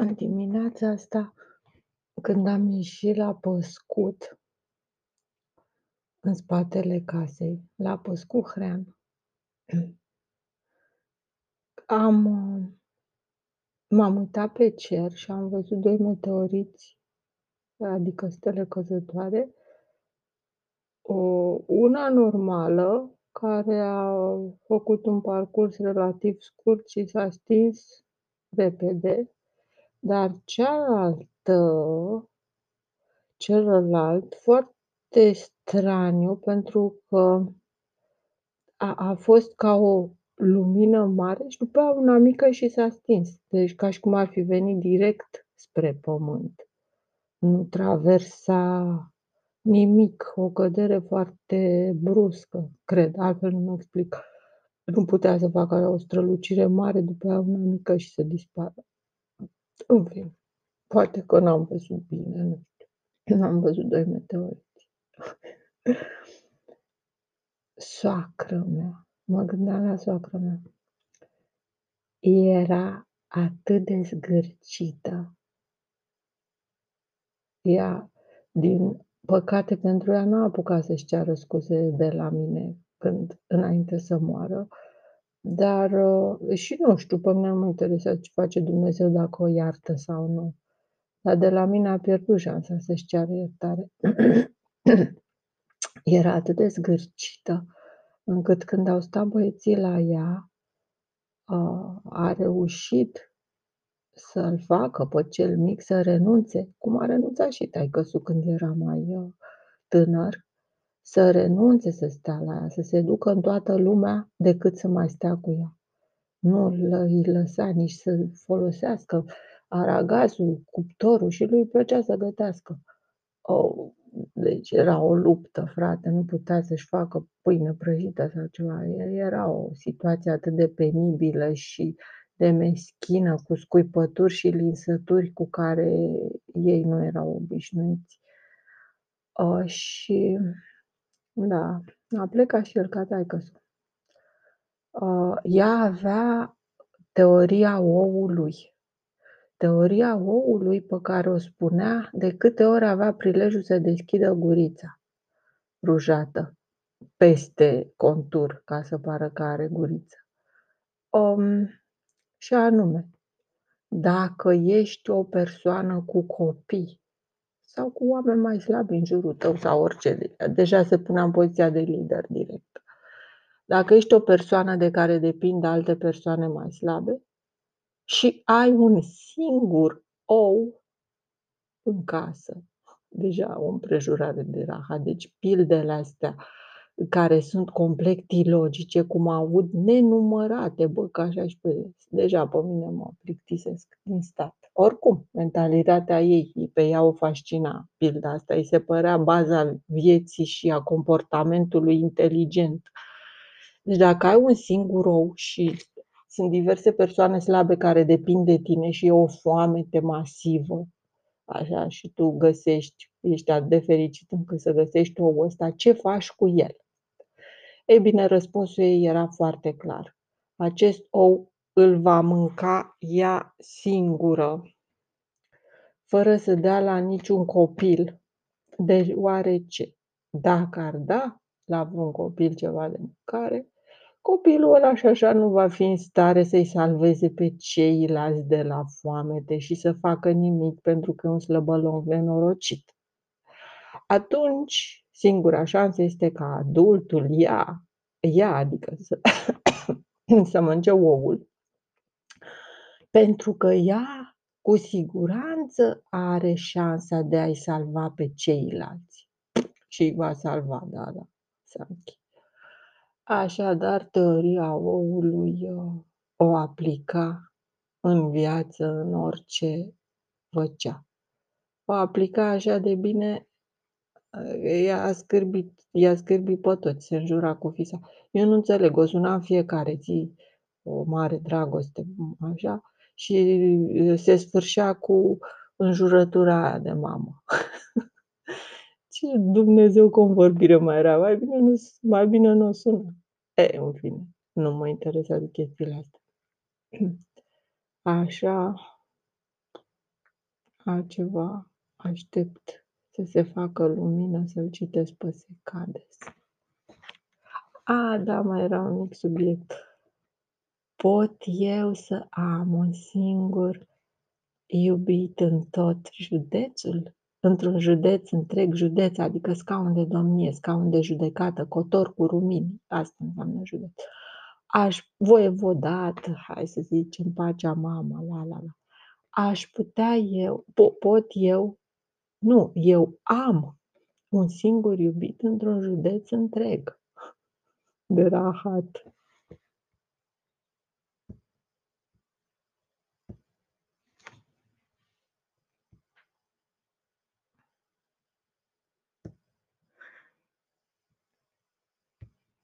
În dimineața asta, când am ieșit la păscut în spatele casei, la Păscut Hrean, am m-am uitat pe cer și am văzut 2 meteoriți, adică stele căzătoare. O una normală, care a făcut un parcurs relativ scurt și s-a stins repede, dar cealaltă celălalt foarte straniu pentru că a a fost ca o lumină mare și după aia una mică și s-a stins. Deci ca și cum ar fi venit direct spre pământ. Nu traversa nimic, o cădere foarte bruscă, cred, altfel nu-mi explic. Nu putea să facă o strălucire mare, după aia una mică și să dispară. În fine, poate că n-am văzut bine, nu știu. N-am văzut 2 meteoriți. Soacră mea, mă gândeam la soacră mea. Era atât de zgârcită. Ea, din păcate pentru ea, n-a apucat să-și ceară scuze de la mine când înainte să moară, dar și nu știu, pe mine nu mă interesează ce face Dumnezeu, dacă o iartă sau nu. Dar de la mine a pierdut șansa să-și ceară iertare. Era atât de zgârcită, încât când au stat băieții la ea, a a reușit să-l facă pe cel mic să renunțe, cum a renunțat și taică-su când era mai tânăr, să renunțe să stea la ea, să se ducă în toată lumea decât să mai stea cu ea. Nu îi lăsa nici să folosească aragazul, cuptorul și lui îi plăcea să gătească. O, deci era o luptă, frate, nu putea să-și facă pâine prăjită sau ceva. Era o situație atât de penibilă și de meschină, cu scuipături și linsături cu care ei nu erau obișnuiți. Uh, și da, a plecat și el ca taică-su. Uh, ea avea teoria oului. Teoria oului pe care o spunea de câte ori avea prilejul să deschidă gurița rujată peste contur, ca să pară că are guriță. Um, și anume, dacă ești o persoană cu copii sau cu oameni mai slabi în jurul tău sau orice, deja se punea în poziția de lider direct. Dacă ești o persoană de care depind alte persoane mai slabe și ai un singur ou în casă, deja o împrejurare de raha, deci pildele astea care sunt complet ilogice, cum aud nenumărate, bă, că așa și pe deja pe mine mă plictisesc din start. Oricum, mentalitatea ei, pe ea o fascina pilda asta, îi se părea baza vieții și a comportamentului inteligent. Deci dacă ai un singur ou și sunt diverse persoane slabe care depind de tine și e o foamete masivă, așa, și tu găsești, ești atât de fericit încât să găsești oul ăsta, ce faci cu el? Ei bine, răspunsul ei era foarte clar. Acest ou îl va mânca ea singură, fără să dea la niciun copil, deoarece dacă ar da la vreun copil ceva de mâncare, copilul ăla și așa nu va fi în stare să-i salveze pe ceilalți de la foamete și să facă nimic pentru că e un slăbălong nenorocit. Atunci, singura șansă este ca adultul ia, ea, adică să, să mănânce oul, pentru că ea cu siguranță are șansa de a-i salva pe ceilalți. Și îi va salva, da, da, Sanchi. Așadar, teoria oului o aplica în viață, în orice făcea. O aplica așa de bine, i-a scârbit, i-a scârbit pe toți, se înjura cu fisa. Eu nu înțeleg, o suna în fiecare zi o mare dragoste, așa, și se sfârșea cu înjurătura aia de mamă. Ce Dumnezeu convorbire mai era, mai bine nu, mai bine nu o sună. E, în fine, nu mă interesează chestiile astea. Așa, altceva aștept să se facă lumină, să-l citesc pe Secades. A, da, mai era un mic subiect. Pot eu să am un singur iubit în tot județul? Într-un județ întreg, județ, adică scaun de domnie, scaun de judecată, cotor cu rumini, asta înseamnă județ. Aș voievodat, hai să zicem, pacea mama, la la la. Aș putea eu, po- pot eu, nu, eu am un singur iubit într-un județ întreg de rahat.